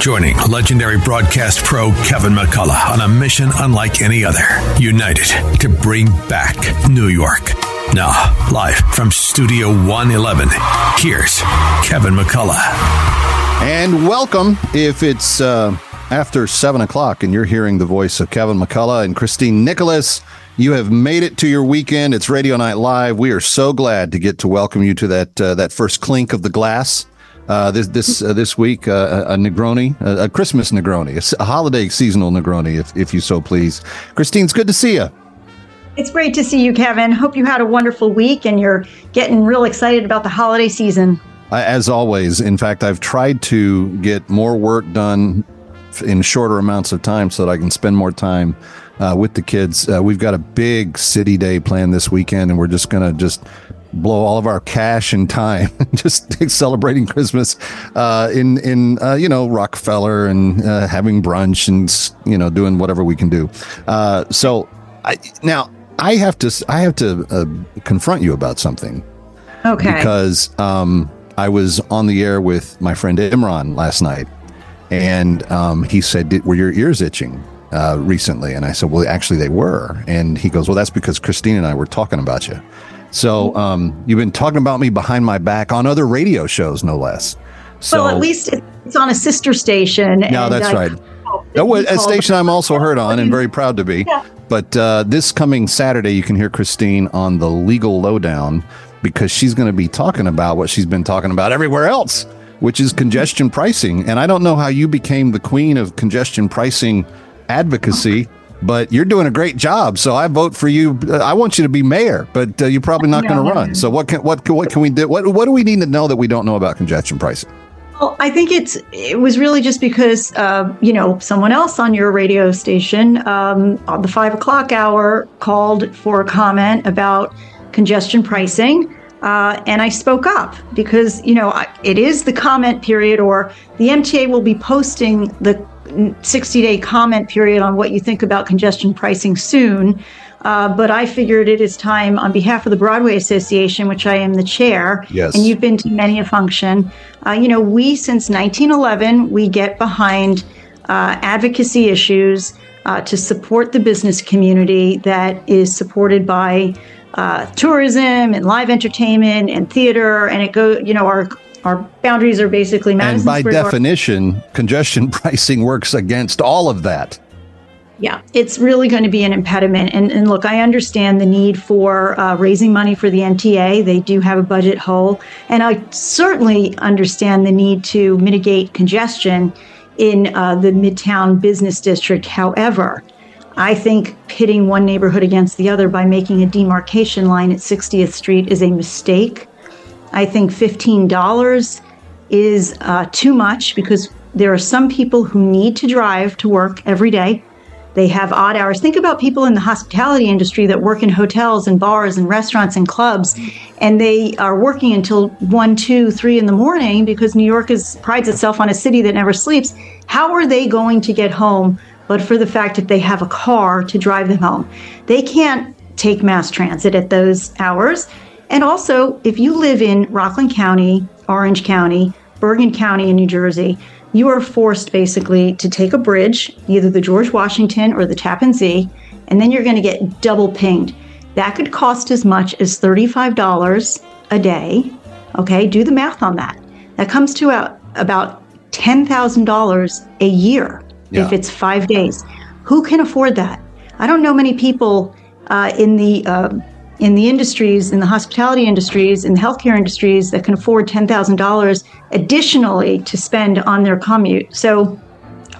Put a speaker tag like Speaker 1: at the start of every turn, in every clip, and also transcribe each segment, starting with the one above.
Speaker 1: joining legendary broadcast pro Kevin McCullough on a mission unlike any other. United to bring back New York. Now, live from Studio 111, here's Kevin McCullough.
Speaker 2: And welcome. If it's uh, after 7 o'clock and you're hearing the voice of Kevin McCullough and Christine Nicholas, you have made it to your weekend. It's Radio Night Live. We are so glad to get to welcome you to that uh, that first clink of the glass uh, this this uh, this week uh, a Negroni, a, Christmas Negroni, a, holiday seasonal Negroni, if if you so please. Christine, it's good to see you.
Speaker 3: It's great to see you, Kevin. Hope you had a wonderful week and you're getting real excited about the holiday season.
Speaker 2: As always, in fact, I've tried to get more work done in shorter amounts of time so that I can spend more time uh, with the kids. Uh, we've got a big city day planned this weekend, and we're just going to just blow all of our cash and time just celebrating Christmas uh, in in uh, you know Rockefeller and uh, having brunch and you know doing whatever we can do. Uh, so I, now I have to I have to uh, confront you about something.
Speaker 3: Okay.
Speaker 2: Because um, I was on the air with my friend Imran last night, and um, he said, "Were your ears itching?" Uh, recently, and I said, "Well, actually, they were." And he goes, "Well, that's because Christine and I were talking about you." So um, you've been talking about me behind my back on other radio shows, no less. So
Speaker 3: well, at least it's on a sister station.
Speaker 2: No, that's I, right. Oh, a station I'm also heard on and very proud to be. Yeah. But uh, this coming Saturday, you can hear Christine on the Legal Lowdown because she's going to be talking about what she's been talking about everywhere else, which is congestion pricing. And I don't know how you became the queen of congestion pricing advocacy but you're doing a great job. So I vote for you. I want you to be mayor, but uh, you're probably not going to run. So what can what what can we do? What what do we need to know that we don't know about congestion pricing?
Speaker 3: Well, I think it's it was really just because uh, you know someone else on your radio station um, on the five o'clock hour called for a comment about congestion pricing. Uh, and I spoke up because, you know, it is the comment period, or the MTA will be posting the 60 day comment period on what you think about congestion pricing soon. Uh, but I figured it is time on behalf of the Broadway Association, which I am the chair,
Speaker 2: yes.
Speaker 3: and you've been to many a function. Uh, you know, we since 1911 we get behind uh, advocacy issues uh, to support the business community that is supported by uh, tourism and live entertainment and theater, and it go. You know, our our boundaries are basically
Speaker 2: Madison and by definition, congestion pricing works against all of that.
Speaker 3: Yeah, it's really going to be an impediment. And, and look, I understand the need for uh, raising money for the MTA. They do have a budget hole. And I certainly understand the need to mitigate congestion in uh, the Midtown Business District. However, I think pitting one neighborhood against the other by making a demarcation line at 60th Street is a mistake. I think $15 is uh, too much because there are some people who need to drive to work every day. They have odd hours. Think about people in the hospitality industry that work in hotels and bars and restaurants and clubs, and they are working until one, two, three in the morning because New York is prides itself on a city that never sleeps. How are they going to get home but for the fact that they have a car to drive them home? They can't take mass transit at those hours. And also, if you live in Rockland County, Orange County, Bergen County in New Jersey, you are forced basically to take a bridge, either the George Washington or the Tappan Zee, and then you're going to get double pinged. That could cost as much as $35 a day. Okay, do the math on that. That comes to about $10,000 a year yeah. if it's five days. Who can afford that? I don't know many people uh, in the uh, in the industries, in the hospitality industries, in the healthcare industries that can afford $10,000 additionally to spend on their commute. So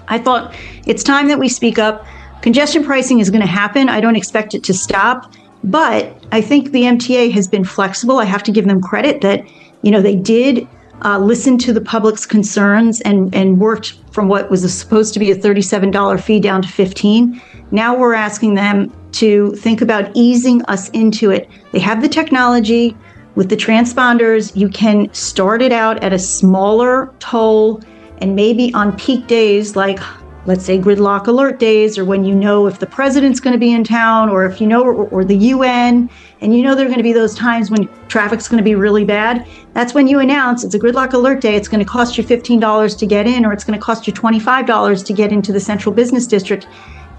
Speaker 3: I thought it's time that we speak up. congestion pricing is going to happen. I don't expect it to stop, but I think the MTA has been flexible. I have to give them credit that, you know, they did uh, listen to the public's concerns and, and worked from what was supposed to be a $37 fee down to 15. Now we're asking them to think about easing us into it. They have the technology with the transponders. You can start it out at a smaller toll and maybe on peak days like let's say gridlock alert days or when you know if the president's going to be in town or if you know or, or the UN and you know there are going to be those times when traffic's going to be really bad that's when you announce it's a gridlock alert day it's going to cost you $15 to get in or it's going to cost you $25 to get into the central business district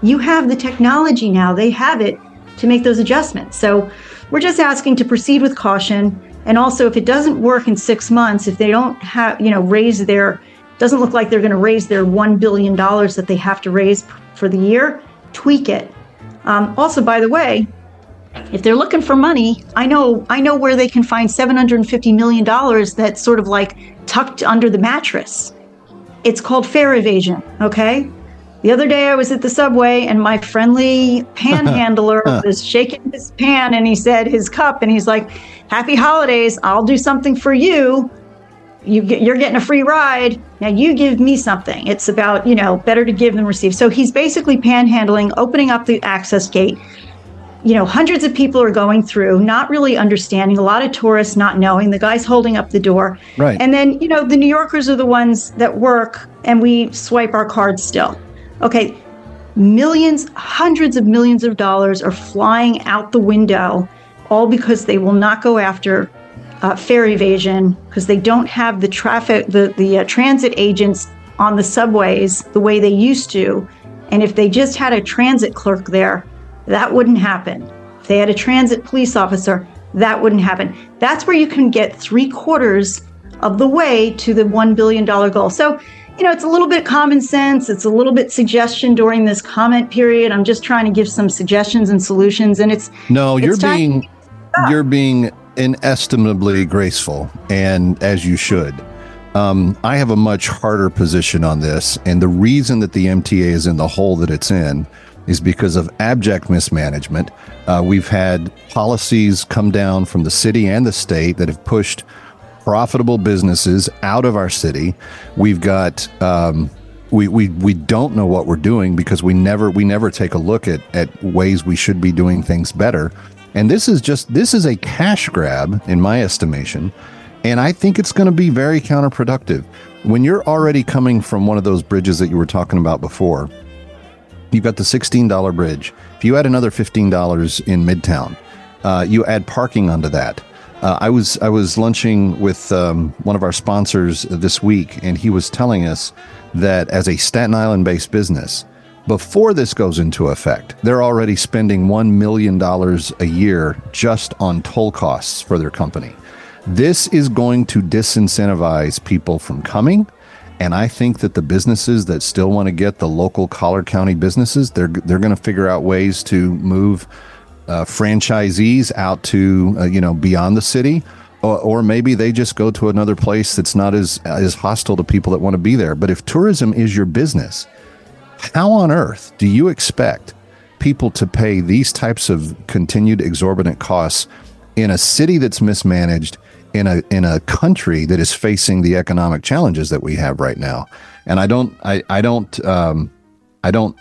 Speaker 3: you have the technology now they have it to make those adjustments so we're just asking to proceed with caution and also if it doesn't work in 6 months if they don't have you know raise their doesn't look like they're going to raise their $1 billion that they have to raise for the year. Tweak it. Um, also, by the way, if they're looking for money, I know I know where they can find 750 million dollars that's sort of like tucked under the mattress. It's called fare evasion. Okay. The other day I was at the subway and my friendly panhandler was shaking his pan and he said his cup and he's like, "Happy holidays! I'll do something for you." you get, you're getting a free ride. Now you give me something. It's about, you know, better to give than receive. So he's basically panhandling, opening up the access gate. You know, hundreds of people are going through, not really understanding, a lot of tourists not knowing. The guy's holding up the door.
Speaker 2: Right.
Speaker 3: And then, you know, the New Yorkers are the ones that work and we swipe our cards still. Okay. Millions, hundreds of millions of dollars are flying out the window, all because they will not go after uh, fare evasion because they don't have the traffic, the, the uh, transit agents on the subways the way they used to. And if they just had a transit clerk there, that wouldn't happen. If they had a transit police officer, that wouldn't happen. That's where you can get three quarters of the way to the $1 billion goal. So, you know, it's a little bit common sense. It's a little bit suggestion during this comment period. I'm just trying to give some suggestions and solutions. And it's
Speaker 2: no, you're being, you're being inestimably graceful, and as you should. Um, I have a much harder position on this, and the reason that the MTA is in the hole that it's in is because of abject mismanagement. Uh, we've had policies come down from the city and the state that have pushed profitable businesses out of our city. We've got um, we, we we don't know what we're doing because we never we never take a look at at ways we should be doing things better. And this is just this is a cash grab in my estimation, and I think it's going to be very counterproductive. When you're already coming from one of those bridges that you were talking about before, you've got the $16 bridge. If you add another $15 in Midtown, uh, you add parking onto that. Uh, I was I was lunching with um, one of our sponsors this week, and he was telling us that as a Staten Island based business, before this goes into effect, they're already spending $1 million a year just on toll costs for their company. This is going to disincentivize people from coming. And I think that the businesses that still want to get the local Collier County businesses, they're, they're going to figure out ways to move uh, franchisees out to, uh, you know, beyond the city. Or, or maybe they just go to another place that's not as, as hostile to people that want to be there. But if tourism is your business, how on earth do you expect people to pay these types of continued exorbitant costs in a city that's mismanaged, in a in a country that is facing the economic challenges that we have right now? And I don't I I don't um, I don't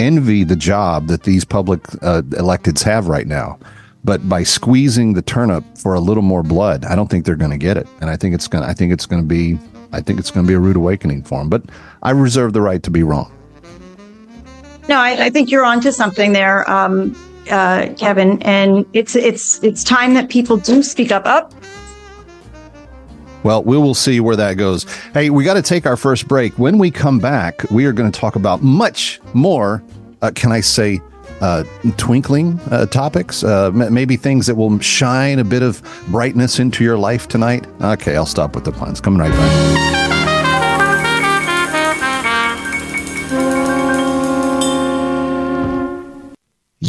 Speaker 2: envy the job that these public uh, electeds have right now. But by squeezing the turnip for a little more blood, I don't think they're going to get it. And I think it's going. I think it's going to be. I think it's going to be a rude awakening for them. But I reserve the right to be wrong.
Speaker 3: No, I, I think you're onto something there, um, uh, Kevin. And it's it's it's time that people do speak up. Up.
Speaker 2: Well, we will see where that goes. Hey, we got to take our first break. When we come back, we are going to talk about much more. Uh, can I say? Uh, twinkling uh, topics, uh, m- maybe things that will shine a bit of brightness into your life tonight. Okay, I'll stop with the puns. Coming right back.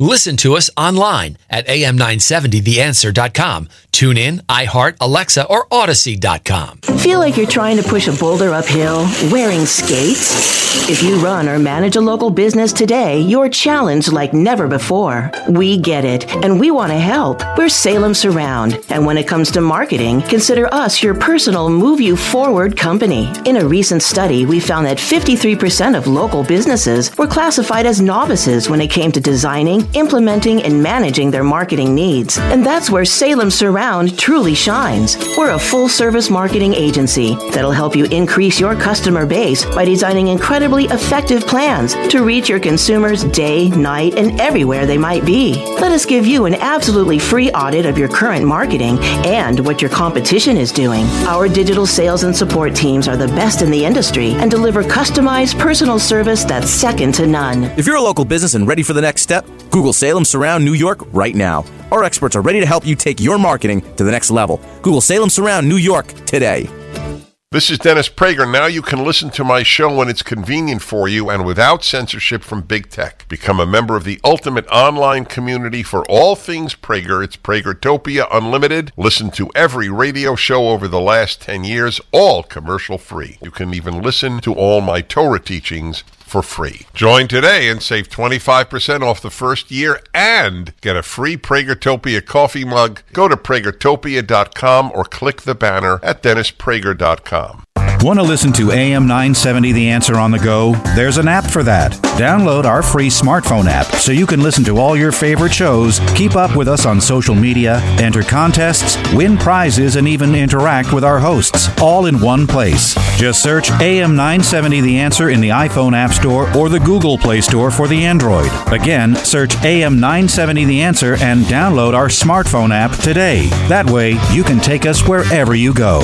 Speaker 4: Listen to us online at am970theanswer.com. Tune in, iHeart, Alexa, or Audacy.com.
Speaker 5: Feel like you're trying to push a boulder uphill wearing skates? If you run or manage a local business today, you're challenged like never before. We get it, and we want to help. We're Salem Surround, and when it comes to marketing, consider us your personal move you forward company. In a recent study, we found that 53% of local businesses were classified as novices when it came to designing, implementing, and managing their marketing needs. And that's where Salem Surround truly shines. We're a full service marketing agency that'll help you increase your customer base by designing incredibly effective plans to reach your consumers day, night, and everywhere they might be. Let us give you an absolutely free audit of your current marketing and what your competition is doing. Our digital sales and support teams are the best in the industry and deliver customized personal service that's second to none.
Speaker 6: If you're a local business and ready for the next step, Google Salem Surround New York right now. Our experts are ready to help you take your marketing to the next level. Google Salem Surround New York today.
Speaker 7: This is Dennis Prager. Now you can listen to my show when it's convenient for you and without censorship from big tech. Become a member of the ultimate online community for all things Prager. It's Pragertopia Unlimited. Listen to every radio show over the last 10 years, all commercial free. You can even listen to all my Torah teachings for free. Join today and save 25% off the first year and get a free Pragertopia coffee mug. Go to pragertopia.com or click the banner at dennisprager.com.
Speaker 8: Want to listen to AM 970 The Answer on the go? There's an app for that. Download our free smartphone app so you can listen to all your favorite shows, keep up with us on social media, enter contests, win prizes, and even interact with our hosts, all in one place. Just search AM 970 The Answer in the iPhone App Store or the Google Play Store for the Android. Again, search AM 970 The Answer and download our smartphone app today. That way, you can take us wherever you go.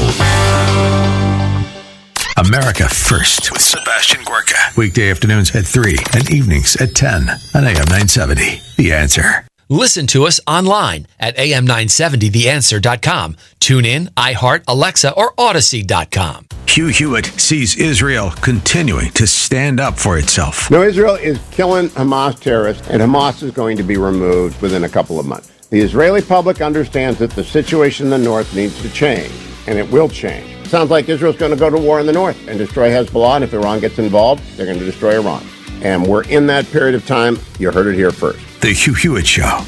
Speaker 1: America First with Sebastian Gorka. Weekday afternoons at 3 and evenings at 10 on AM 970. The answer.
Speaker 4: Listen to us online at am970theanswer.com. Tune in, iHeart, Alexa, or Audacy.com.
Speaker 1: Hugh Hewitt sees Israel continuing to stand up for itself.
Speaker 9: No, Israel is killing Hamas terrorists, and Hamas is going to be removed within a couple of months. The Israeli public understands that the situation in the north needs to change, and it will change. Sounds like Israel's going to go to war in the north and destroy Hezbollah, and if Iran gets involved, they're going to destroy Iran. And we're in that period of time. You heard it here first.
Speaker 1: The Hugh Hewitt Show.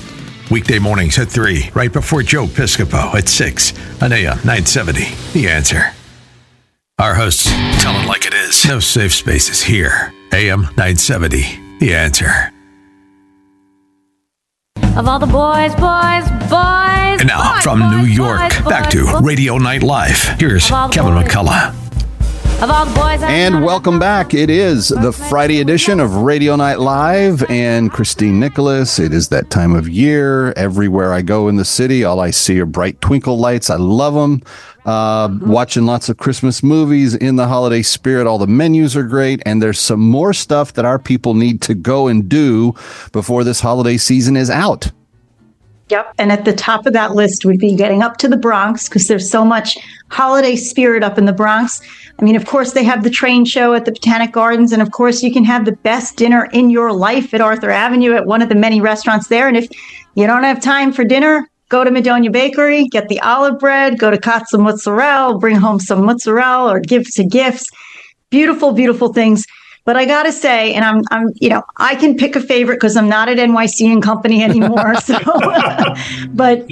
Speaker 1: Weekday mornings at 3, right before Joe Piscopo at 6 on AM 970. The answer. Our hosts tell it like it is. No safe spaces here. AM 970. The answer.
Speaker 10: Of all the boys, boys, boys.
Speaker 1: And now
Speaker 10: boys,
Speaker 1: from
Speaker 10: boys,
Speaker 1: New York,
Speaker 10: boys,
Speaker 1: back to. Radio Night Live. Here's
Speaker 10: Of all the
Speaker 1: Kevin. McCullough.
Speaker 2: And welcome back. It is the Friday edition of Radio Night Live and Christine Nicholas. It is that time of year. Everywhere I go in the city, all I see are bright twinkle lights. I love them. Uh, watching lots of Christmas movies in the holiday spirit. All the menus are great. And there's some more stuff that our people need to go and do before this holiday season is out.
Speaker 3: Yep. And at the top of that list would be getting up to the Bronx because there's so much holiday spirit up in the Bronx. I mean, of course, they have the train show at the Botanic Gardens. And of course, you can have the best dinner in your life at Arthur Avenue at one of the many restaurants there. And if you don't have time for dinner, go to Madonia Bakery, get the olive bread, go to Katza Mozzarella, bring home some mozzarella or give to gifts. Beautiful, beautiful things But I got to say, and I'm, I'm, you know, I can pick a favorite because I'm not at NYC and Company anymore. So, but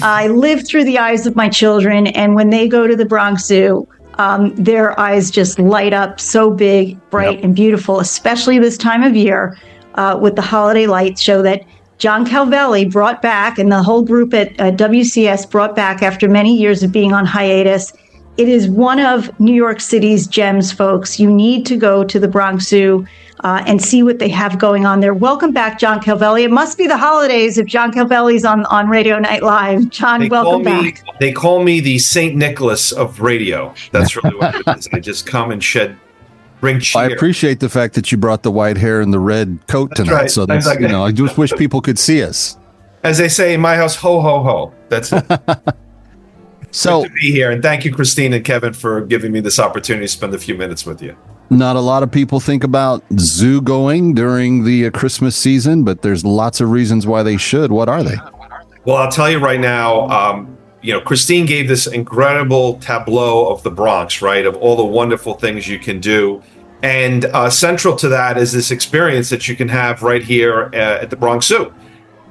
Speaker 3: I live through the eyes of my children, and when they go to the Bronx Zoo, um, their eyes just light up so big, bright, yep. and beautiful, especially this time of year uh, with the holiday lights show that John Calvelli brought back, and the whole group at uh, WCS brought back after many years of being on hiatus. It is one of New York City's gems, folks. You need to go to the Bronx Zoo uh, and see what they have going on there. Welcome back, John Calvelli. It must be the holidays if John Calvelli's on, on Radio Night Live. John,
Speaker 11: they
Speaker 3: welcome
Speaker 11: me,
Speaker 3: back.
Speaker 11: They call me the St. Nicholas of radio. That's really what it is. I just come and shed bring.
Speaker 2: I appreciate the fact that you brought the white hair and the red coat
Speaker 11: That's
Speaker 2: tonight.
Speaker 11: right.
Speaker 2: So that's,
Speaker 11: Exactly.
Speaker 2: you know, I just wish people could see us.
Speaker 11: As they say in my house, ho ho ho. That's it.
Speaker 2: so
Speaker 11: Good to be here, and thank you, Christine and Kevin, for giving me this opportunity to spend a few minutes with you.
Speaker 2: Not a lot of people think about zoo going during the uh, Christmas season, but there's lots of reasons why they should. What are they?
Speaker 11: Well, I'll tell you right now. Um, you know, Christine gave this incredible tableau of the Bronx, right? Of all the wonderful things you can do. And uh, central to that is this experience that you can have right here uh, at the Bronx Zoo.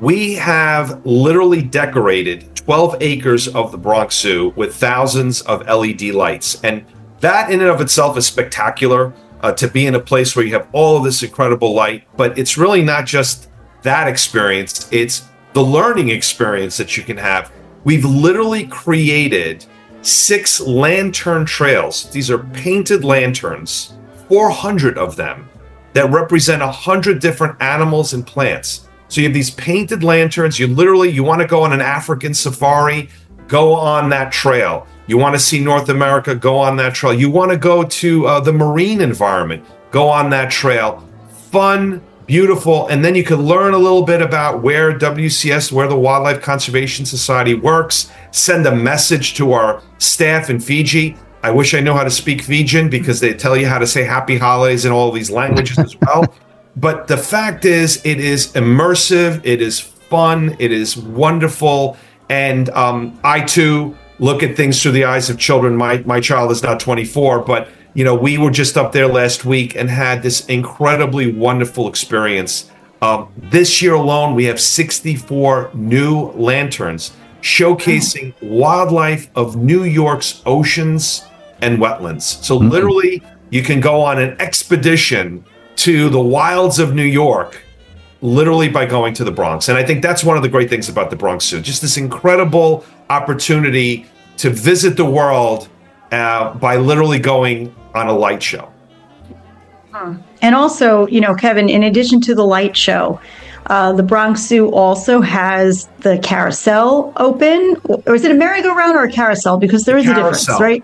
Speaker 11: We have literally decorated 12 acres of the Bronx Zoo with thousands of LED lights. And that in and of itself is spectacular uh, to be in a place where you have all of this incredible light. But it's really not just that experience, it's the learning experience that you can have. We've literally created six lantern trails. These are painted lanterns, 400 of them, that represent 100 different animals and plants. So you have these painted lanterns. You literally, you want to go on an African safari, go on that trail. You want to see North America, go on that trail. You want to go to uh, the marine environment, go on that trail. Fun, beautiful, and then you can learn a little bit about where WCS, where the Wildlife Conservation Society works. Send a message to our staff in Fiji. I wish I knew how to speak Fijian because they tell you how to say happy holidays in all these languages as well. But the fact is, it is immersive, it is fun, it is wonderful, and um, I too look at things through the eyes of children. My my child is now 24, but you know we were just up there last week and had this incredibly wonderful experience. Um, this year alone, we have 64 new lanterns showcasing wildlife of New York's oceans and wetlands. So literally, you can go on an expedition to the wilds of New York literally by going to the Bronx. And I think that's one of the great things about the Bronx Zoo. Just this incredible opportunity to visit the world uh, by literally going on a light show.
Speaker 3: And also, you know, Kevin, in addition to the light show, uh, the Bronx Zoo also has the carousel open. Or is it a merry-go-round or a carousel? Because there is a difference,
Speaker 11: Carousel.
Speaker 3: right?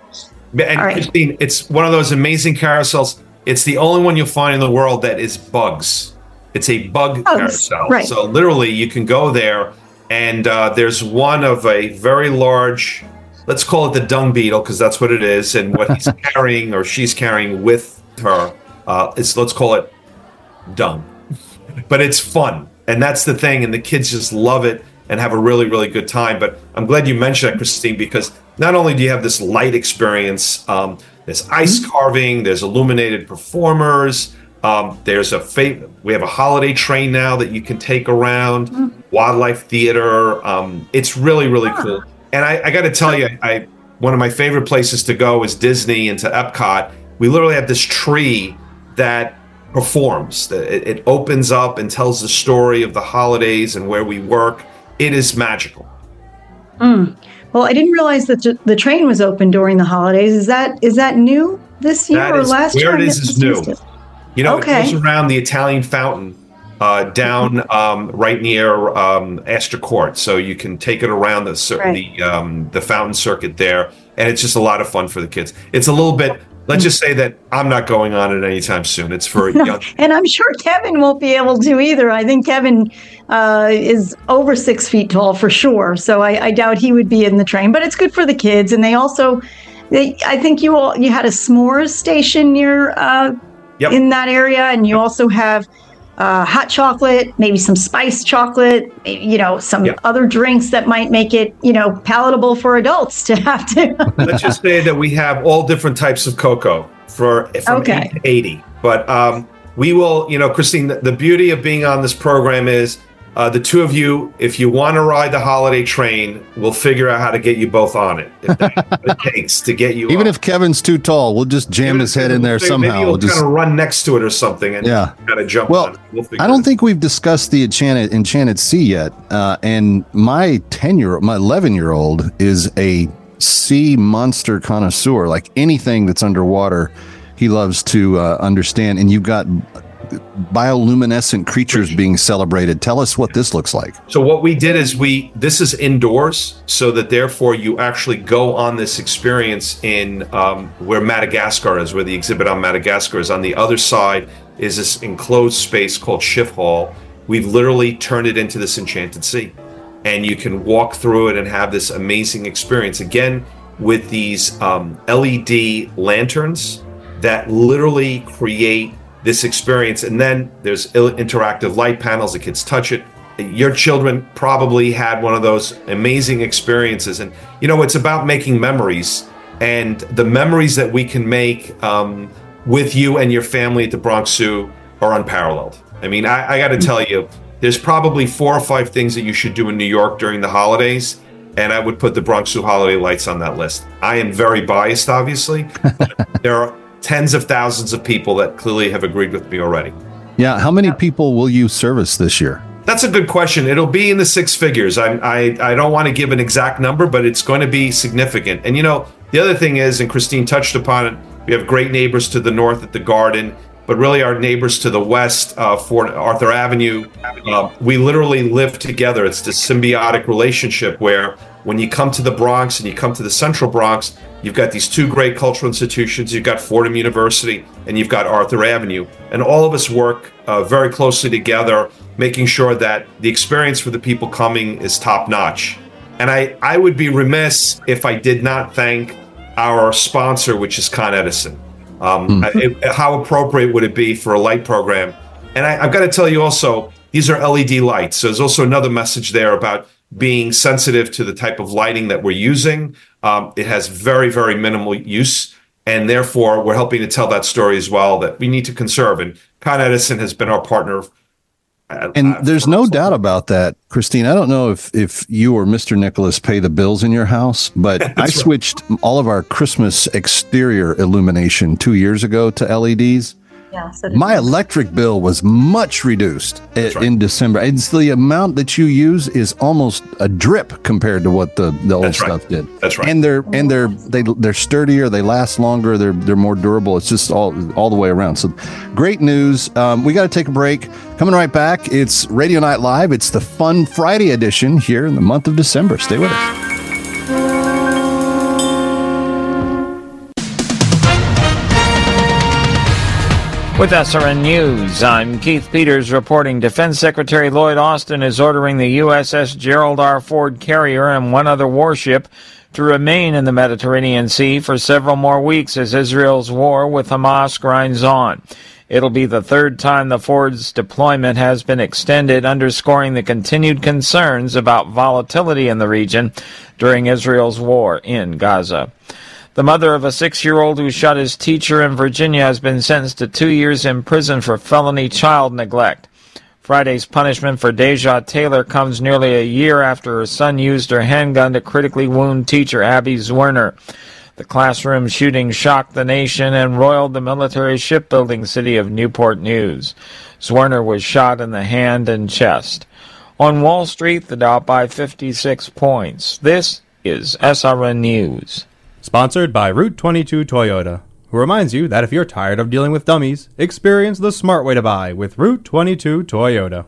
Speaker 11: And
Speaker 3: right.
Speaker 11: Christine, it's one of those amazing carousels. It's the only one you'll find in the world that is bugs. It's a bug carousel.
Speaker 3: right.
Speaker 11: So literally, you can go there, and uh, there's one of a very large. Let's call it the dung beetle because that's what it is, and what he's carrying or she's carrying with her uh, is let's call it dung. But it's fun, and that's the thing, and the kids just love it and have a really really good time. But I'm glad you mentioned that, Christine, because not only do you have this light experience, um, there's ice carving, there's illuminated performers. Um, there's a we have a holiday train now that you can take around wildlife theater. Um, it's really really cool. And I, I got to tell you, I one of my favorite places to go is Disney and to Epcot. We literally have this tree that performs. It, it opens up and tells the story of the holidays and where we work. It is magical.
Speaker 3: Mm. Well, I didn't realize that the- the train was open during the holidays. Is that is that new this year
Speaker 11: That
Speaker 3: or
Speaker 11: is-
Speaker 3: last
Speaker 11: where
Speaker 3: year?
Speaker 11: it
Speaker 3: I
Speaker 11: is new.
Speaker 3: it.
Speaker 11: You know,
Speaker 3: Okay.
Speaker 11: it goes around the Italian fountain uh, down um, right near um, Astor Court, so you can take it around the cir-
Speaker 3: Right.
Speaker 11: the um, the fountain circuit there, and it's just a lot of fun for the kids. It's a little bit. Let's just say that I'm not going on it anytime soon. It's for
Speaker 3: No,
Speaker 11: young.
Speaker 3: and I'm sure Kevin won't be able to either. I think Kevin uh, is over six feet tall for sure, so I, I doubt he would be in the train. But it's good for the kids, and they also, they, I think you all you had a s'mores station near uh,
Speaker 11: Yep.
Speaker 3: in that area, and you also have uh, hot chocolate, maybe some spiced chocolate, you know, some
Speaker 11: Yeah.
Speaker 3: other drinks that might make it, you know, palatable for adults to have to.
Speaker 11: Let's just say that we have all different types of cocoa for from
Speaker 3: Okay.
Speaker 11: 80. But um, we will, you know, Christine, the, the beauty of being on this program is uh, the two of you, if you want to ride the holiday train, we'll figure out how to get you both on it. If it takes to get you
Speaker 2: Even
Speaker 11: on.
Speaker 2: if Kevin's too tall, we'll just jam his head in there
Speaker 11: Maybe
Speaker 2: somehow.
Speaker 11: you'll
Speaker 2: We'll just
Speaker 11: kind of run next to it or something and
Speaker 2: Yeah.
Speaker 11: kind of jump
Speaker 2: Well.
Speaker 11: We'll
Speaker 2: I don't think we've discussed the enchanted enchanted sea yet. Uh, and my ten year my eleven year old is a sea monster connoisseur. Like anything that's underwater, he loves to uh, understand. And you've got bioluminescent creatures being celebrated. Tell us what this looks like.
Speaker 11: So what we did is we this is indoors, so that therefore you actually go on this experience in um, where Madagascar is, where the exhibit on Madagascar is. On the other side is this enclosed space called Schiff Hall. We've literally turned it into this enchanted sea, and you can walk through it and have this amazing experience again with these um, LED lanterns that literally create this experience. And then there's interactive light panels, the kids touch it. Your children probably had one of those amazing experiences. And, you know, it's about making memories. And the memories that we can make um, with you and your family at the Bronx Zoo are unparalleled. I mean, I, I got to tell you, there's probably four or five things that you should do in New York during the holidays. And I would put the Bronx Zoo holiday lights on that list. I am very biased, obviously. there are tens of thousands of people that clearly have agreed with me already.
Speaker 2: Yeah, how many people will you service this year?
Speaker 11: That's a good question. It'll be in the six figures. I I, I don't want to give an exact number, but it's going to be significant. And you know, the other thing is, and Christine touched upon it, we have great neighbors to the north at the Garden, but really our neighbors to the west, uh, Fort Arthur Avenue. Uh, we literally live together. It's this symbiotic relationship where when you come to the Bronx and you come to the Central Bronx, you've got these two great cultural institutions. You've got Fordham University and you've got Arthur Avenue, and all of us work uh, very closely together, making sure that the experience for the people coming is top notch. And I, I would be remiss if I did not thank our sponsor, which is Con Edison. Um, I- it- how appropriate would it be for a light program? And I, I've got to tell you also, these are LED lights. So there's also another message there about being sensitive to the type of lighting that we're using. Um, it has very, very minimal use. And therefore, we're helping to tell that story as well that we need to conserve. And Con Edison has been our partner. uh,
Speaker 2: And there's no doubt about that, Christine. I don't know if if you or Mr. Nicholas pay the bills in your house, but I switched all of our Christmas exterior illumination two years ago to LEDs.
Speaker 3: Yeah, so
Speaker 2: My electric bill was much reduced i- in December. It's the amount that you use is almost a drip compared to what the, the old
Speaker 11: That's right.
Speaker 2: stuff did.
Speaker 11: That's right.
Speaker 2: And they're and they're they they're sturdier. They last longer. They're they're more durable. It's just all all the way around. So great news. Um, we got to take a break. Coming right back. It's Radio Night Live. It's the Fun Friday edition here in the month of December. Stay with us.
Speaker 12: With SRN News, I'm Keith Peters reporting Defense Secretary Lloyd Austin is ordering the USS Gerald R. Ford carrier and one other warship to remain in the Mediterranean Sea for several more weeks as Israel's war with Hamas grinds on. It'll be the third time the Ford's deployment has been extended, underscoring the continued concerns about volatility in the region during Israel's war in Gaza. The mother of a six year old who shot his teacher in Virginia has been sentenced to two years in prison for felony child neglect. Friday's punishment for Deja Taylor comes nearly a year after her son used her handgun to critically wound teacher Abby Zwerner. The classroom shooting shocked the nation and roiled the military shipbuilding city of Newport News. Zwerner was shot in the hand and chest. On Wall Street, the Dow by 56 points. This is SRN News.
Speaker 13: Sponsored by Route 22 Toyota, who reminds you that if you're tired of dealing with dummies, experience the smart way to buy with Route 22 Toyota.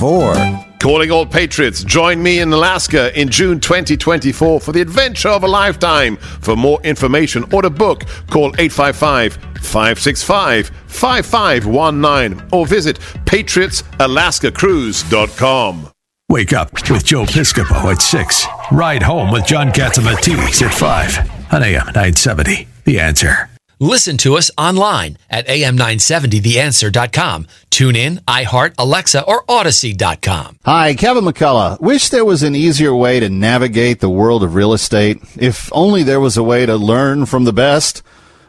Speaker 8: 1964.
Speaker 7: Calling all patriots, join me in Alaska in June 2024 for the adventure of a lifetime. For more information or to book, call 855 565 5519 or visit patriotsalaskacruise.com.
Speaker 1: Wake up with Joe Piscopo at 6. Ride home with John Catsimatidis at 5 on AM 970. The answer.
Speaker 4: Listen to us online at am970theanswer.com. Tune in, iHeart, Alexa, or Audacy.com.
Speaker 2: Hi, Kevin McCullough. Wish there was an easier way to navigate the world of real estate. If only there was a way to learn from the best.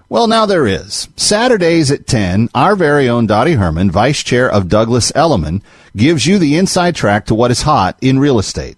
Speaker 2: Well, now there is. Saturdays at 10, our very own Dottie Herman, Vice Chair of Douglas Elliman, gives you the inside track to what is hot in real estate.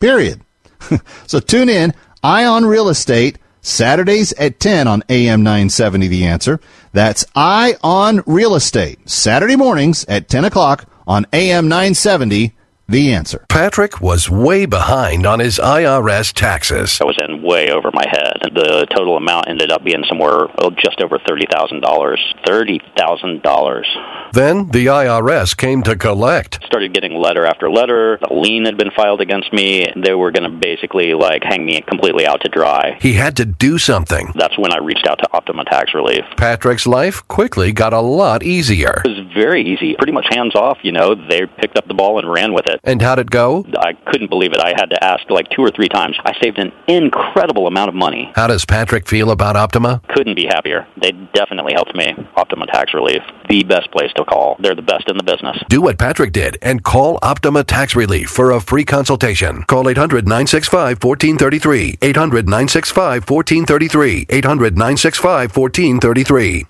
Speaker 2: Period. so tune in, Eye on Real Estate, Saturdays at 10 on AM 970 The Answer. That's Eye on Real Estate, Saturday mornings at 10 o'clock on AM 970 The Answer.
Speaker 14: Patrick was way behind on his IRS taxes.
Speaker 15: I was in way over my head. The total amount ended up being somewhere oh, just over thirty thousand dollars. Thirty thousand dollars.
Speaker 14: Then the IRS came to collect.
Speaker 15: Started getting letter after letter. A lien had been filed against me. They were going to basically like hang me completely out to dry.
Speaker 14: He had to do something.
Speaker 15: That's when I reached out to Optima Tax Relief.
Speaker 14: Patrick's life quickly got a lot easier.
Speaker 15: It was very easy, pretty much hands off. You know, they picked up the ball and ran with it.
Speaker 14: And how'd it go?
Speaker 15: I couldn't believe it. I had to ask like two or three times. I saved an incredible amount of money.
Speaker 14: How does Patrick feel about Optima?
Speaker 15: Couldn't be happier. They definitely helped me. Optima Tax Relief, the best place to call. They're the best in the business.
Speaker 14: Do what Patrick did and call Optima Tax Relief for a free consultation. Call 800 965 1433. 800 965 1433. 800 965 1433.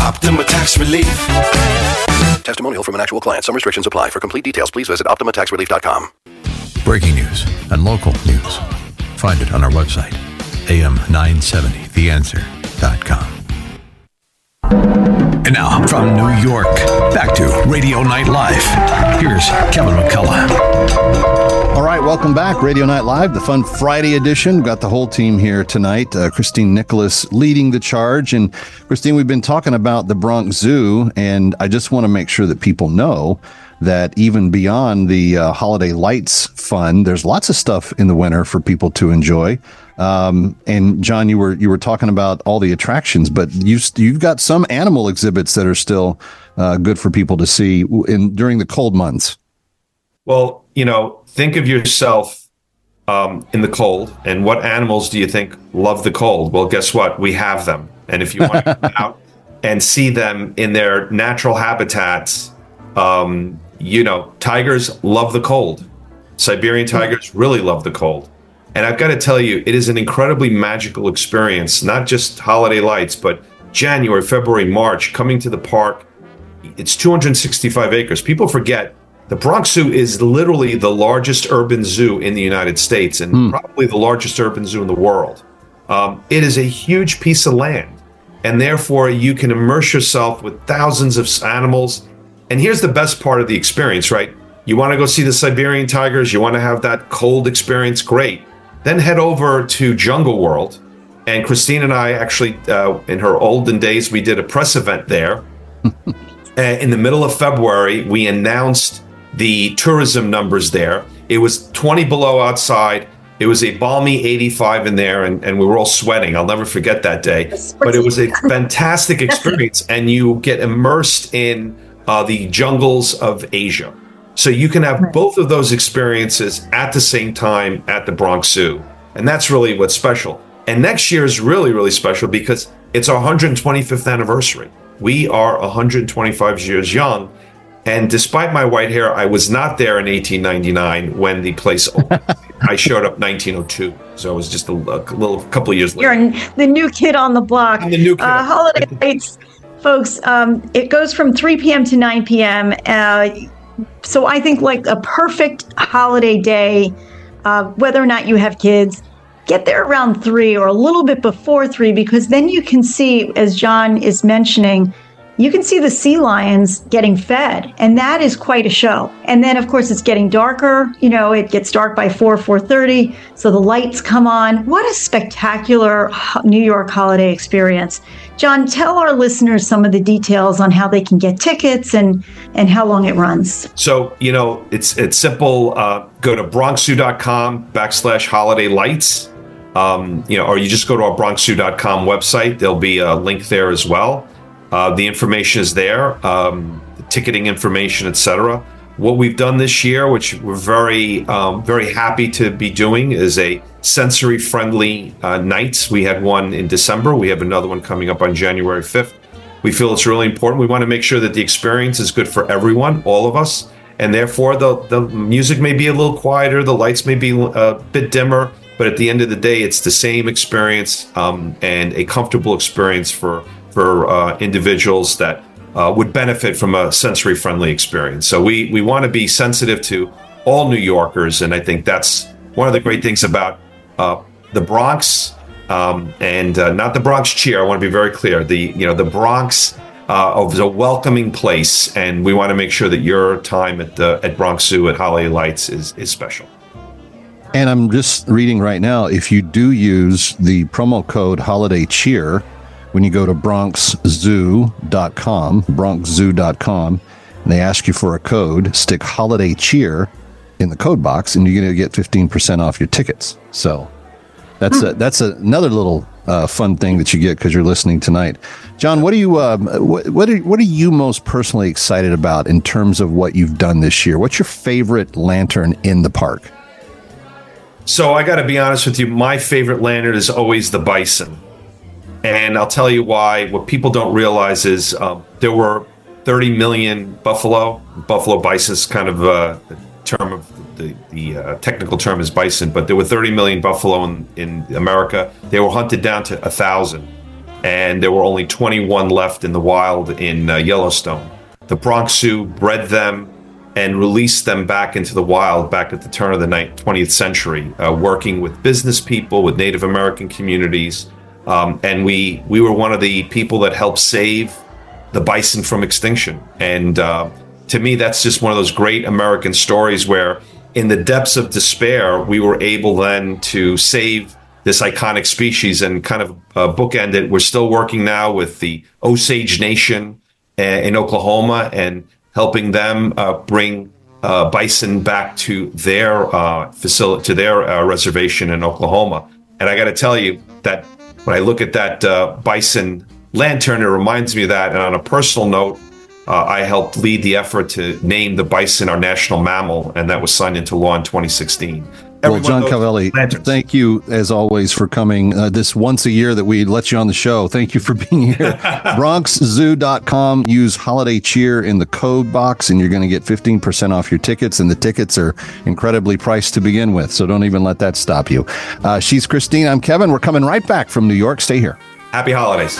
Speaker 16: Optima Tax Relief.
Speaker 14: Testimonial from an actual client. Some restrictions apply. For complete details, please visit OptimaTaxRelief.com.
Speaker 1: Breaking news and local news. Find it on our website, am970theanswer.com. And now, from New York, back to Radio Night Live. Here's Kevin McCullough.
Speaker 2: All right, welcome back. Radio Night Live, the fun Friday edition. We've got the whole team here tonight. Uh, Christine Nicholas leading the charge. And Christine, we've been talking about the Bronx Zoo, and I just want to make sure that people know that even beyond the uh, holiday lights fun, there's lots of stuff in the winter for people to enjoy. Um, and John, you were you were talking about all the attractions, but you you've got some animal exhibits that are still uh, good for people to see in during the cold months.
Speaker 11: Well, you know, think of yourself um, in the cold, and what animals do you think love the cold? Well, guess what? We have them, and if you want to come out and see them in their natural habitats, um, you know, tigers love the cold. Siberian tigers really love the cold. And I've got to tell you, it is an incredibly magical experience, not just holiday lights, but January, February, March, coming to the park. It's 265 acres. People forget the Bronx Zoo is literally the largest urban zoo in the United States and probably the largest urban zoo in the world. Um, it is a huge piece of land, and therefore you can immerse yourself with thousands of animals. And here's the best part of the experience, right? You want to go see the Siberian tigers, you want to have that cold experience, great. Then head over to Jungle World. And Christine and I actually, uh, in her olden days, we did a press event there. Uh, in the middle of February, we announced the tourism numbers there. It was 20 below outside. It was a balmy 85 in there, and, and we were all sweating. I'll never forget that day. But it was a fantastic experience, and you get immersed in uh, the jungles of Asia. So you can have both of those experiences at the same time at the Bronx Zoo. And that's really what's special. And next year is really, really special because it's our 125th anniversary. We are 125 years young. And despite my white hair, I was not there in 1899 when the place opened. I showed up 1902. So it was just a, a little couple of years later.
Speaker 3: You're the new kid on the block.
Speaker 11: I'm the new kid.
Speaker 3: Uh, holiday lights, folks. Um, it goes from 3 p.m. to 9 p.m. Uh, so I think like a perfect holiday day, uh, whether or not you have kids, get there around three or a little bit before three because then you can see, as John is mentioning, you can see the sea lions getting fed and that is quite a show and then of course it's getting darker you know it gets dark by 4 4.30 so the lights come on what a spectacular new york holiday experience john tell our listeners some of the details on how they can get tickets and and how long it runs
Speaker 11: So, you know, it's it's simple. Uh, go to bronxzoo.com backslash holiday lights. Um, you know, or you just go to our bronxzoo.com website. There'll be a link there as well. Uh, the information is there, um, the ticketing information, etc. What we've done this year, which we're very um, very happy to be doing, is a sensory friendly uh, nights. We had one in December. We have another one coming up on January fifth. We feel it's really important. We want to make sure that the experience is good for everyone, all of us, and therefore the the music may be a little quieter, the lights may be a bit dimmer, but at the end of the day, it's the same experience um, and a comfortable experience for for uh, individuals that uh, would benefit from a sensory friendly experience. So we we want to be sensitive to all New Yorkers, and I think that's one of the great things about uh, the Bronx um, and uh, not the Bronx cheer. I want to be very clear. The you know the Bronx uh, is a welcoming place, and we want to make sure that your time at the at Bronx Zoo at Holiday Lights is is special.
Speaker 2: And I'm just reading right now if you do use the promo code holiday cheer when you go to bronxzoo.com, bronxzoo.com, and they ask you for a code, stick holiday cheer in the code box and you're going to get 15% off your tickets. So that's a, that's a, another little uh, fun thing that you get because you're listening tonight. John, what are you um, what what are, what are you most personally excited about in terms of what you've done this year? What's your favorite lantern in the park?
Speaker 11: So I got to be honest with you. My favorite lantern is always the bison, and I'll tell you why. What people don't realize is um, there were 30 million buffalo. Buffalo bison is kind of a term of the, the uh, technical term is bison, but there were 30 million buffalo in, in America. They were hunted down to a thousand, and there were only 21 left in the wild in uh, Yellowstone. The Bronx Zoo bred them and released them back into the wild back at the turn of the 20th century, uh, working with business people, with Native American communities, um, and we we were one of the people that helped save the bison from extinction. And uh, to me, that's just one of those great American stories where, in the depths of despair, we were able then to save this iconic species and kind of uh, bookend it. We're still working now with the Osage Nation uh, in Oklahoma and helping them uh, bring uh, bison back to their uh, facility, to their uh, reservation in Oklahoma. And I got to tell you that when I look at that uh, bison lantern, it reminds me of that. And on a personal note, uh, I helped lead the effort to name the bison our national mammal, and that was signed into law in 2016.
Speaker 2: Well, John Calvelli, thank you as always for coming uh, this once a year that we let you on the show. Thank you for being here. BronxZoo.com. Use holiday cheer in the code box, and you're going to get 15% off your tickets. And the tickets are incredibly priced to begin with. So don't even let that stop you. Uh, she's Christine. I'm Kevin. We're coming right back from New York. Stay here.
Speaker 11: Happy holidays.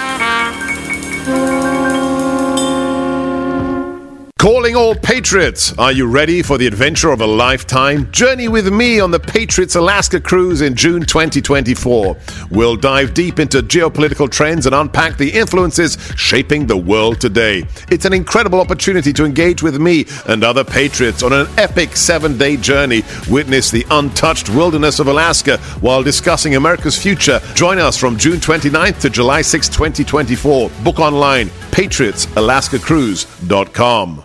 Speaker 7: Calling all Patriots. Are you ready for the adventure of a lifetime? Journey with me on the Patriots Alaska cruise in June 2024. We'll dive deep into geopolitical trends and unpack the influences shaping the world today. It's an incredible opportunity to engage with me and other Patriots on an epic seven day journey. Witness the untouched wilderness of Alaska while discussing America's future. Join us from June 29th to July 6, 2024. Book online, patriotsalaskacruise.com.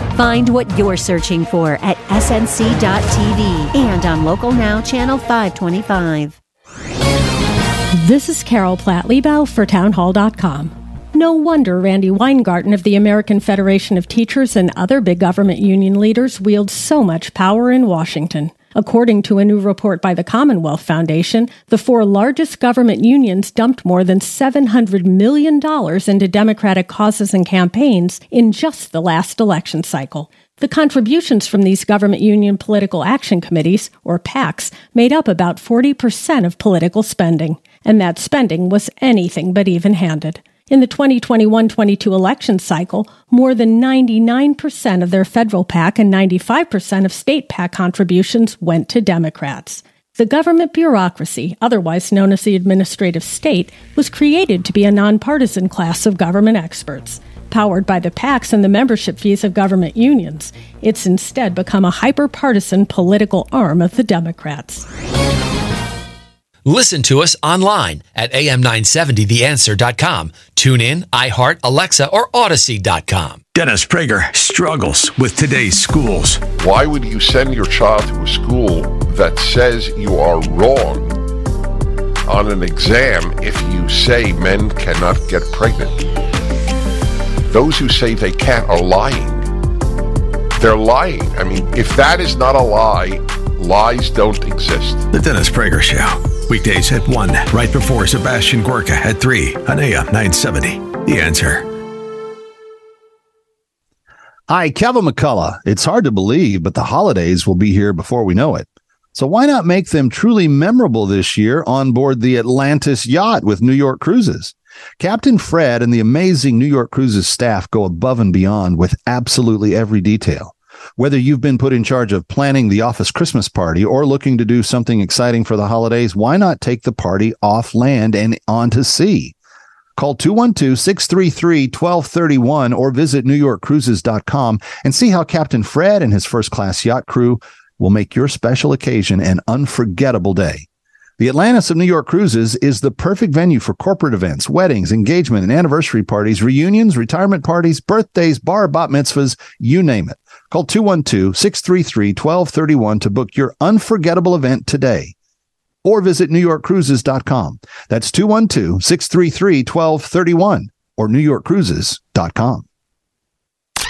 Speaker 17: Find what you're searching for at snc.tv and on Local Now Channel 525.
Speaker 18: This is Carol Platt Liebau for townhall.com. No wonder Randi Weingarten of the American Federation of Teachers and other big government union leaders wield so much power in Washington. According to a new report by the Commonwealth Foundation, the four largest government unions dumped more than $700 million into Democratic causes and campaigns in just the last election cycle. The contributions from these government union political action committees, or PACs, made up about 40% of political spending, and that spending was anything but even handed. In the 2021 22 election cycle, more than 99% of their federal PAC and 95% of state PAC contributions went to Democrats. The government bureaucracy, otherwise known as the administrative state, was created to be a nonpartisan class of government experts. Powered by the PACs and the membership fees of government unions, it's instead become a hyper partisan political arm of the Democrats.
Speaker 4: Listen to us online at am970theanswer.com. Tune in, iHeart, Alexa, or Audacy.com.
Speaker 1: Dennis Prager struggles with today's schools.
Speaker 7: Why would you send your child to a school that says you are wrong on an exam if you say men cannot get pregnant? Those who say they can't are lying. They're lying. I mean, if that is not a lie, lies don't exist.
Speaker 1: The Dennis Prager Show. Weekdays at 1, right before Sebastian Gorka at 3 on AM 970. The answer.
Speaker 2: Hi, Kevin McCullough. It's hard to believe, but the holidays will be here before we know it. So why not make them truly memorable this year on board the Atlantis yacht with New York Cruises? Captain Fred and the amazing New York Cruises staff go above and beyond with absolutely every detail. Whether you've been put in charge of planning the office Christmas party or looking to do something exciting for the holidays, why not take the party off land and onto sea? Call 212-633-1231 or visit newyorkcruises.com and see how Captain Fred and his first class yacht crew will make your special occasion an unforgettable day. The Atlantis of New York Cruises is the perfect venue for corporate events, weddings, engagement, and anniversary parties, reunions, retirement parties, birthdays, bar, bat mitzvahs, you name it. Call 212-633-1231 to book your unforgettable event today or visit newyorkcruises.com. That's 212-633-1231 or newyorkcruises.com.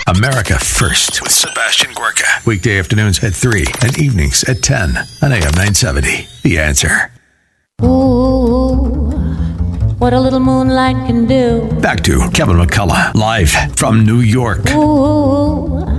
Speaker 1: America First with Sebastian Gorka. Weekday afternoons at 3 and evenings at 10 on AM 970. The answer.
Speaker 10: Ooh, what a little moonlight can do.
Speaker 1: Back to Kevin McCullough, live from New York.
Speaker 10: Ooh.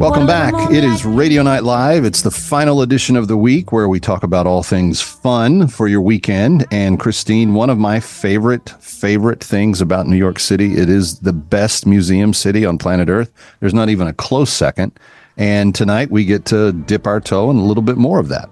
Speaker 2: Welcome back. It is Radio Night Live. It's the final edition of the week where we talk about all things fun for your weekend. And Christine, one of my favorite, favorite things about New York City, it is the best museum city on planet Earth. There's not even a close second. And tonight we get to dip our toe in a little bit more of that.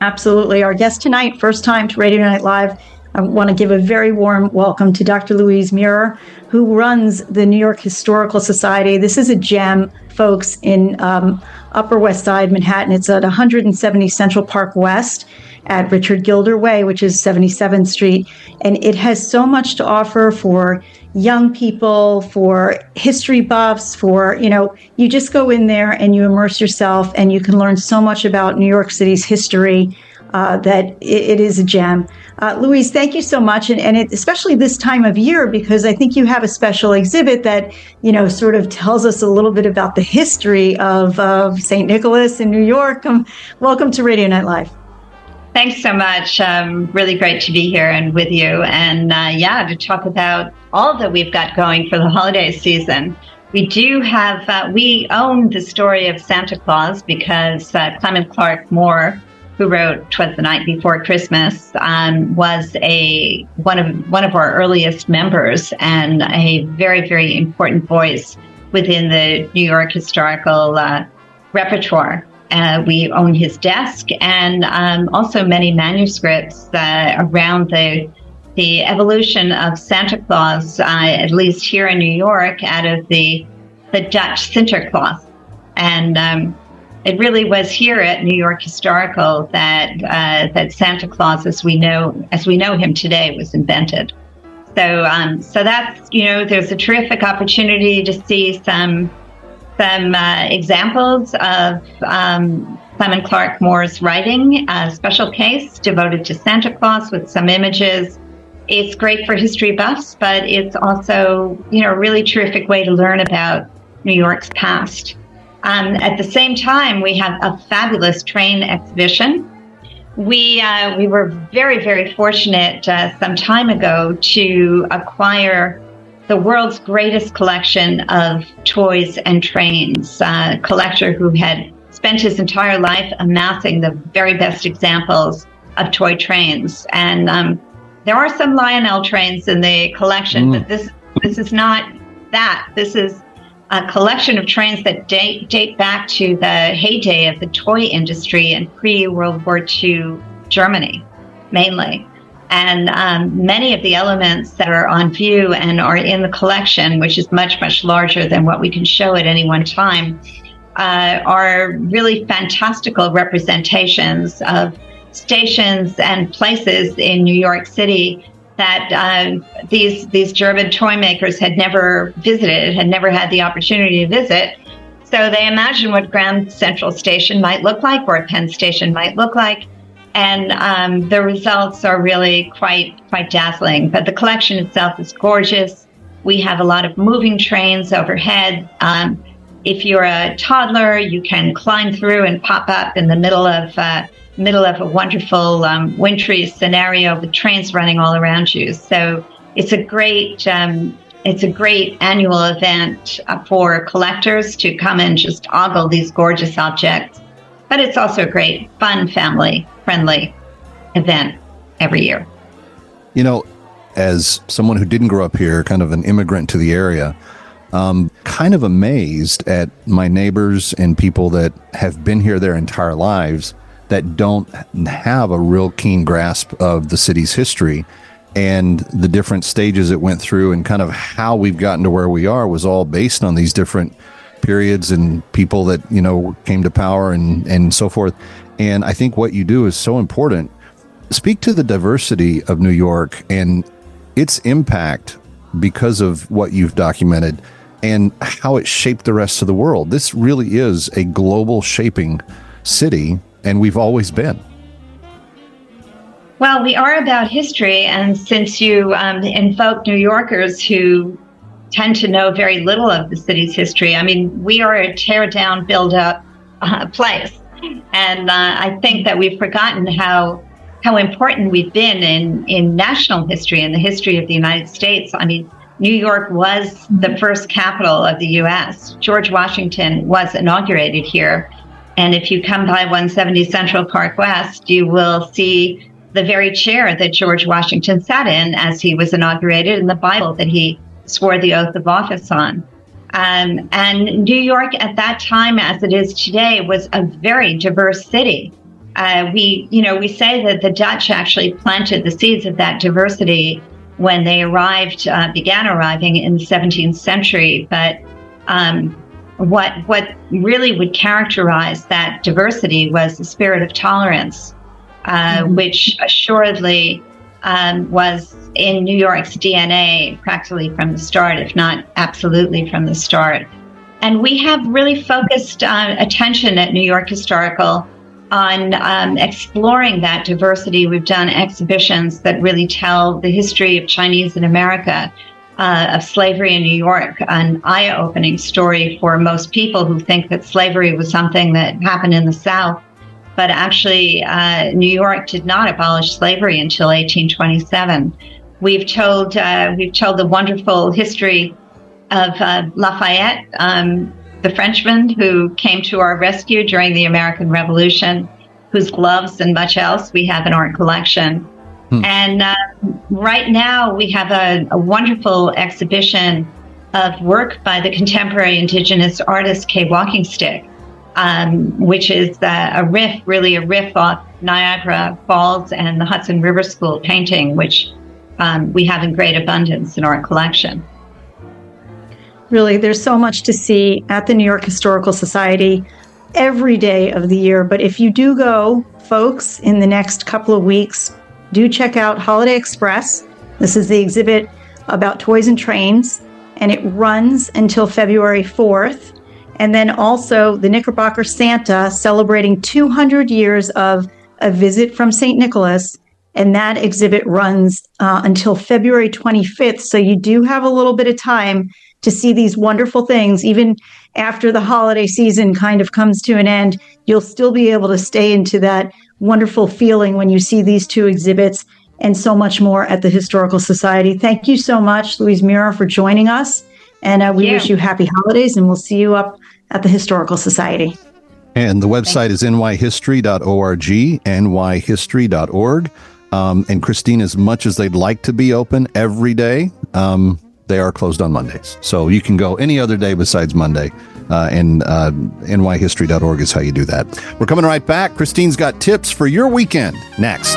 Speaker 3: Absolutely. Our guest tonight, first time to Radio Night Live. I want to give a very warm welcome to Dr. Louise Mirrer, who runs the New York Historical Society. This is a gem, folks, in um, Upper West Side, Manhattan. It's at 170 Central Park West at Richard Gilder Way, which is 77th Street. And it has so much to offer for young people, for history buffs, for, you know, you just go in there and you immerse yourself and you can learn so much about New York City's history uh, that it, it is a gem. Uh, Louise, thank you so much, and, and it, especially this time of year because I think you have a special exhibit that you know sort of tells us a little bit about the history of, of St. Nicholas in New York. Um, welcome to Radio Night Live.
Speaker 19: Thanks so much. Um, really great to be here and with you, and uh, yeah, to talk about all that we've got going for the holiday season. We do have, uh, we own the story of Santa Claus because uh, Clement Clarke Moore who wrote "Twas the Night Before Christmas," um, was a one of one of our earliest members and a very very important voice within the New York historical uh, repertoire. Uh, we own his desk and um, also many manuscripts uh, around the the evolution of Santa Claus, uh, at least here in New York, out of the the Dutch Sinterklaas, and um, it really was here at New York Historical that uh, that Santa Claus, as we know as we know him today, was invented. So, um, so that's you know, there's a terrific opportunity to see some some uh, examples of um, Clement Clarke Moore's writing, a special case devoted to Santa Claus with some images. It's great for history buffs, but it's also you know a really terrific way to learn about New York's past. Um, at the same time, we have a fabulous train exhibition. We uh, we were very very fortunate uh, some time ago to acquire the world's greatest collection of toys and trains. Uh, a collector who had spent his entire life amassing the very best examples of toy trains, and um, there are some Lionel trains in the collection, mm. but this this is not that. This is a collection of trains that date, date back to the heyday of the toy industry in pre World War II Germany, mainly. And um, many of the elements that are on view and are in the collection, which is much, much larger than what we can show at any one time, uh, are really fantastical representations of stations and places in New York City that uh, these these German toy makers had never visited, had never had the opportunity to visit. So they imagined what Grand Central Station might look like, or Penn Station might look like, and um, the results are really quite quite dazzling. But the collection itself is gorgeous. We have a lot of moving trains overhead. Um, if you're a toddler, you can climb through and pop up in the middle of uh, middle of a wonderful um, wintry scenario with trains running all around you. So it's a great um, it's a great annual event uh, for collectors to come and just ogle these gorgeous objects. But it's also a great, fun, family friendly event every year.
Speaker 2: You know, as someone who didn't grow up here, kind of an immigrant to the area, um, kind of amazed at my neighbors and people that have been here their entire lives that don't have a real keen grasp of the city's history and the different stages it went through and kind of how we've gotten to where we are was all based on these different periods and people that you know came to power and and so forth. And i think what you do is so important. Speak to the diversity of new york and its impact because of what you've documented and how it shaped the rest of the world. This really is a global shaping city and we've always been.
Speaker 19: Well, we are about history, and since you um, invoke New Yorkers who tend to know very little of the city's history, I mean, we are a tear down, build up uh, place, and uh, I think that we've forgotten how how important we've been in in national history and the history of the United States. I mean. New York was the first capital of the U.S. George Washington was inaugurated here and if you come by 170 Central Park West, you will see the very chair that George Washington sat in as he was inaugurated and the Bible that he swore the oath of office on. Um, and New York at that time, as it is today, was a very diverse city. Uh, we, you know, we say that the Dutch actually planted the seeds of that diversity when they arrived, uh, began arriving in the 17th century. But um, what what really would characterize that diversity was the spirit of tolerance, uh, mm-hmm. which assuredly um, was in New York's DNA practically from the start, if not absolutely from the start. And we have really focused uh, attention at New York Historical on um, exploring that diversity. We've done exhibitions that really tell the history of Chinese in America, uh, of slavery in New York, an eye opening story for most people who think that slavery was something that happened in the South. But actually, uh, New York did not abolish slavery until 1827. We've told, uh, we've told the wonderful history of uh, Lafayette, um, the Frenchman who came to our rescue during the American Revolution, whose gloves and much else we have in our collection. Hmm. And uh, right now we have a, a, wonderful exhibition of work by the contemporary indigenous artist Kay WalkingStick. um, which is uh, a riff, really a riff off Niagara Falls and the Hudson River School painting, which um, we have in great abundance in our collection.
Speaker 3: Really, there's so much to see at the New York Historical Society every day of the year. But if you do go, folks, in the next couple of weeks, do check out Holiday Express. This is the exhibit about toys and trains, and it runs until February 4th. And then also the Knickerbocker Santa celebrating 200 years of a visit from St. Nicholas. And that exhibit runs uh, until February 25th. So you do have a little bit of time to see these wonderful things. Even after the holiday season kind of comes to an end, you'll still be able to stay into that wonderful feeling when you see these two exhibits and so much more at the Historical Society. Thank you so much, Louise Mirrer, for joining us. And uh, we
Speaker 19: Yeah.
Speaker 3: wish you happy holidays, and we'll see you up at the Historical Society.
Speaker 2: And the website is nyhistory.org, nyhistory.org. Um, and Christine, as much as they'd like to be open every day, um, they are closed on Mondays. So you can go any other day besides Monday. Uh, and uh, nyhistory.org is how you do that. We're coming right back. Christine's got tips for your weekend next.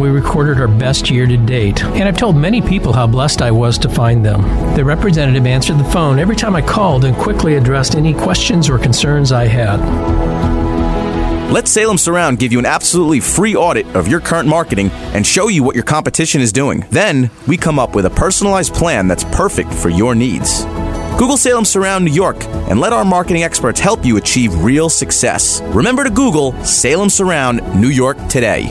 Speaker 20: we recorded our best year to date, and I've told many people how blessed I was to find them. The representative answered the phone every time I called and quickly addressed any questions or concerns I had.
Speaker 6: Let Salem Surround give you an absolutely free audit of your current marketing and show you what your competition is doing. Then, we come up with a personalized plan that's perfect for your needs. Google Salem Surround New York and let our marketing experts help you achieve real success. Remember to Google Salem Surround New York today.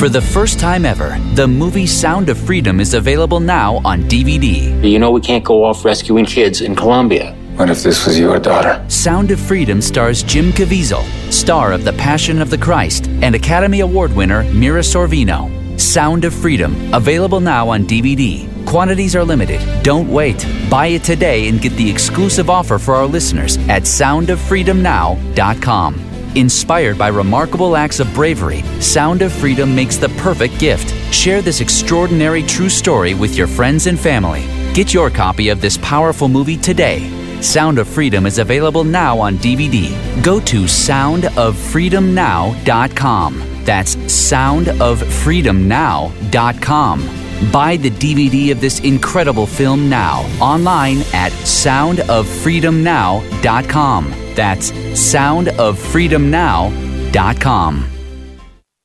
Speaker 21: For the first time ever, the movie Sound of Freedom is available now on DVD.
Speaker 22: You know we can't go off rescuing kids in Colombia. What if this was your daughter?
Speaker 21: Sound of Freedom stars Jim Caviezel, star of The Passion of the Christ, and Academy Award winner Mira Sorvino. Sound of Freedom, available now on DVD. Quantities are limited. Don't wait. Buy it today and get the exclusive offer for our listeners at soundoffreedomnow.com. Inspired by remarkable acts of bravery, Sound of Freedom makes the perfect gift. Share this extraordinary true story with your friends and family. Get your copy of this powerful movie today. Sound of Freedom is available now on DVD. Go to soundoffreedomnow.com. That's soundoffreedomnow.com. Buy the DVD of this incredible film now online at soundoffreedomnow.com. That's soundoffreedomnow.com.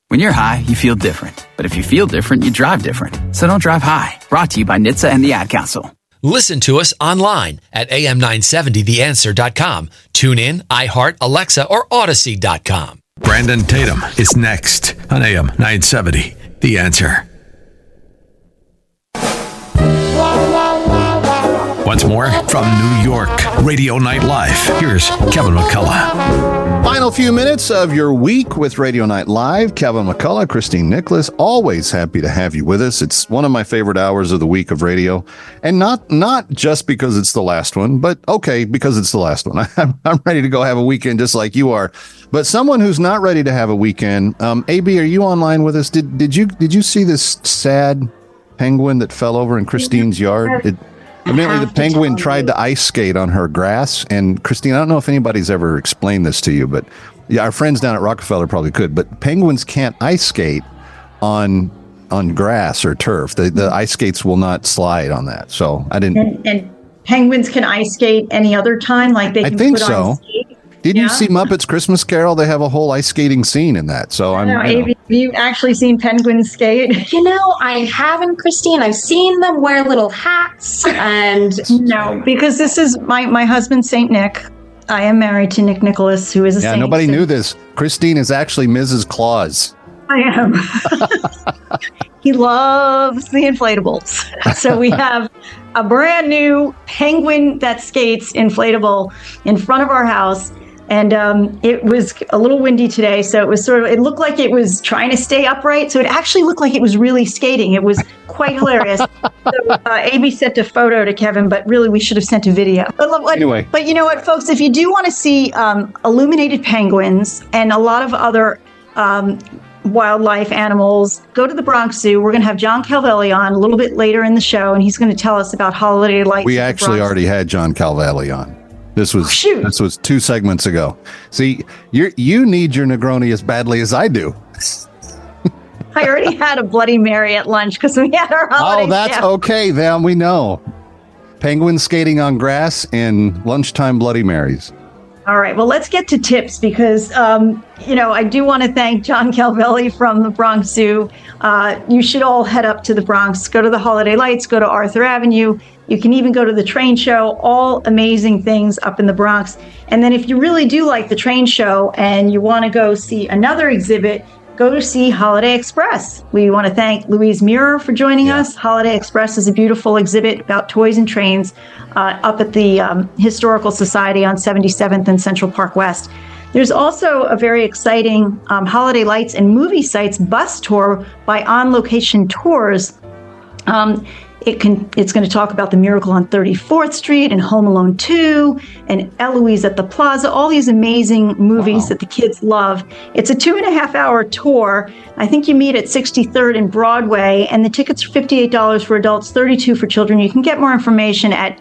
Speaker 23: When you're high, you feel different. But if you feel different, you drive different. So don't drive high. Brought to you by NHTSA and the Ad Council.
Speaker 4: Listen to us online at am970theanswer.com. Tune in, iHeart, Alexa, or Audacy.com.
Speaker 1: Brandon Tatum is next on AM 970. The answer. What's more, from New York, Radio Night Live, here's Kevin McCullough.
Speaker 2: Final few minutes of your week with Radio Night Live. Kevin McCullough, Christine Nicholas, always happy to have you with us. It's one of my favorite hours of the week of radio. And not not just because it's the last one, but okay, because it's the last one. I'm, I'm ready to go have a weekend just like you are. But someone who's not ready to have a weekend, um, AB, are you online with us? Did did you did you see this sad penguin that fell over in Christine's yard? It, Evidently, the penguin tried to ice skate on her grass. And Christine, I don't know if anybody's ever explained this to you, but yeah, our friends down at Rockefeller probably could. But penguins can't ice skate on on grass or turf. The the ice skates will not slide on that. So I didn't.
Speaker 3: And, and penguins can ice skate any other time, like they
Speaker 2: I
Speaker 3: can
Speaker 2: think
Speaker 3: put
Speaker 2: so.
Speaker 3: On skates.
Speaker 2: Didn't you see Muppets Christmas Carol? They have a whole ice skating scene in that. So I'm.
Speaker 3: No,
Speaker 2: you know.
Speaker 3: Avi, have you actually seen penguins skate?
Speaker 24: You know, I haven't, Christine. I've seen them wear little hats and
Speaker 3: no, because this is my my husband, Saint Nick. I am married to Nick Nicholas, who is a
Speaker 2: Yeah,
Speaker 3: saint.
Speaker 2: nobody knew this. Christine is actually Mrs. Claus.
Speaker 3: I am. he loves the inflatables. So we have a brand new penguin that skates inflatable in front of our house. And um, it was a little windy today, so it was sort of, it looked like it was trying to stay upright. So it actually looked like it was really skating. It was quite hilarious. so uh, AB sent a photo to Kevin, but really we should have sent a video. But,
Speaker 2: Anyway.
Speaker 3: but you know what, folks, if you do want to see um, illuminated penguins and a lot of other um, wildlife animals, go to the Bronx Zoo. We're going to have John Calvelli on a little bit later in the show, and he's going to tell us about holiday lights.
Speaker 2: We actually already had John Calvelli on. This was
Speaker 3: shoot.
Speaker 2: this was two segments ago. See, you you need your Negroni as badly as I do.
Speaker 3: I already had a Bloody Mary at lunch because we had our holiday.
Speaker 2: Oh, that's okay. Then we know. Penguins skating on grass and lunchtime Bloody Marys.
Speaker 3: All right. Well, let's get to tips because, um, you know, I do want to thank John Calvelli from the Bronx Zoo. Uh, you should all head up to the Bronx, go to the Holiday Lights, go to Arthur Avenue. You can even go to the train show, all amazing things up in the Bronx. And then if you really do like the train show and you want to go see another exhibit, go to see Holiday Express. We want to thank Louise Mirrer for joining us. Holiday Express is a beautiful exhibit about toys and trains uh, up at the um, Historical Society on 77th and Central Park West. There's also a very exciting um, Holiday Lights and Movie Sites bus tour by On Location Tours. Um, it can. It's going to talk about the Miracle on 34th Street and Home Alone 2 and Eloise at the Plaza. All these amazing movies that the kids love. It's a two and a half hour tour. I think you meet at 63rd and Broadway, and the tickets are $58 for adults, 32 for children. You can get more information at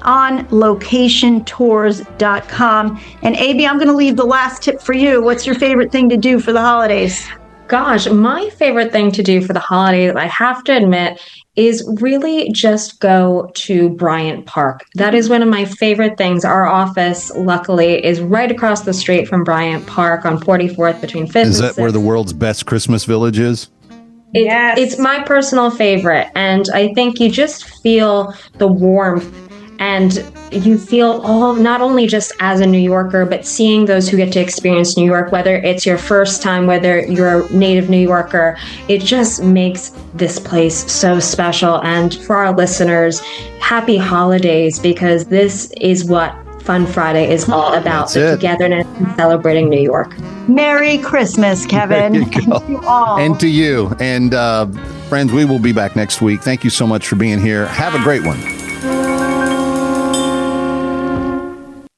Speaker 3: onlocationtours.com. And AB, I'm going to leave the last tip for you. What's your favorite thing to do for the holidays?
Speaker 24: Gosh, my favorite thing to do for the holidays, I have to admit, is really just go to Bryant Park. That is one of my favorite things. Our office, luckily, is right across the street from Bryant Park on 44th between 5th
Speaker 2: Is
Speaker 24: and
Speaker 2: that where the world's best Christmas village is?
Speaker 24: It, It's my personal favorite. And I think you just feel the warmth and you feel all not only just as a New Yorker, but seeing those who get to experience New York, whether it's your first time, whether you're a native New Yorker, it just makes this place so special. And for our listeners, happy holidays because this is what Fun Friday is all about the togetherness and celebrating New York.
Speaker 3: Merry Christmas, Kevin.
Speaker 2: There you go.
Speaker 3: And to you all.
Speaker 2: And to you. And uh, friends, we will be back next week. Thank you so much for being here. Have a great one.